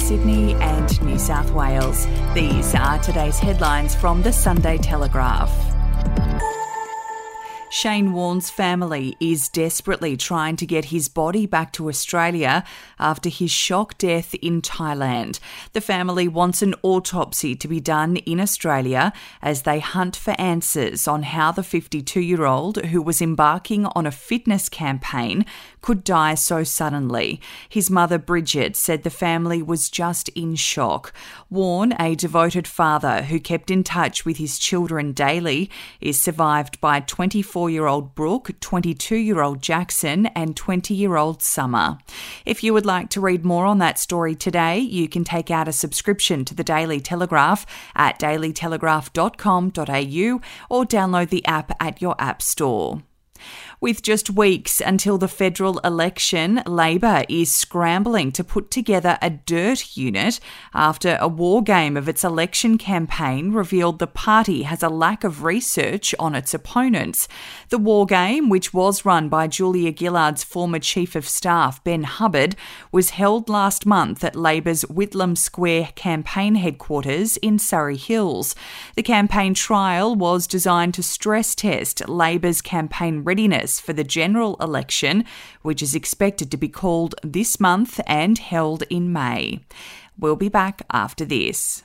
Sydney and New South Wales. These are today's headlines from the Sunday Telegraph. Shane Warne's family is desperately trying to get his body back to Australia after his shock death in Thailand. The family wants an autopsy to be done in Australia as they hunt for answers on how the 52 year old, who was embarking on a fitness campaign, could die so suddenly. His mother, Bridget, said the family was just in shock. Warne, a devoted father who kept in touch with his children daily, is survived by 24 24 year old Brooke, 22 year old Jackson, and 20 year old Summer. If you would like to read more on that story today, you can take out a subscription to the Daily Telegraph at dailytelegraph.com.au or download the app at your app store. With just weeks until the federal election, Labor is scrambling to put together a dirt unit after a war game of its election campaign revealed the party has a lack of research on its opponents. The war game, which was run by Julia Gillard's former Chief of Staff, Ben Hubbard, was held last month at Labor's Whitlam Square campaign headquarters in Surry Hills. The campaign trial was designed to stress test Labor's campaign readiness for the general election, which is expected to be called this month and held in May. We'll be back after this.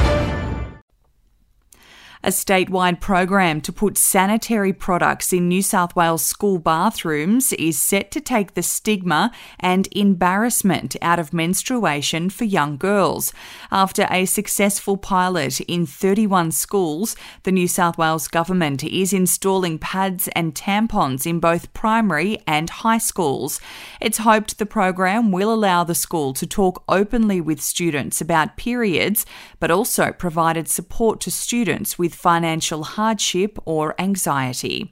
A statewide program to put sanitary products in New South Wales school bathrooms is set to take the stigma and embarrassment out of menstruation for young girls. After a successful pilot in 31 schools, the New South Wales government is installing pads and tampons in both primary and high schools. It's hoped the program will allow the school to talk openly with students about periods, but also provided support to students with with financial hardship or anxiety.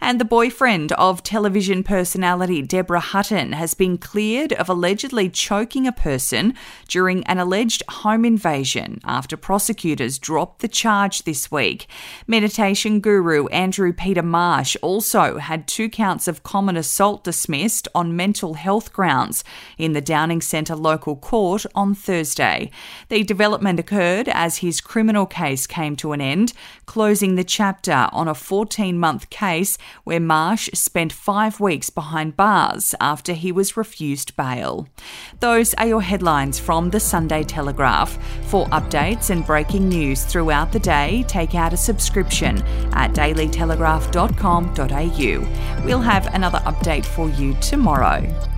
And the boyfriend of television personality Deborah Hutton has been cleared of allegedly choking a person during an alleged home invasion after prosecutors dropped the charge this week. Meditation guru Andrew Peter Marsh also had two counts of common assault dismissed on mental health grounds in the Downing Centre local court on Thursday. The development occurred as his criminal case came to an end, closing the chapter on a 14 month case where Marsh spent five weeks behind bars after he was refused bail. Those are your headlines from the Sunday Telegraph. For updates and breaking news throughout the day, take out a subscription at dailytelegraph.com.au. We'll have another update for you tomorrow.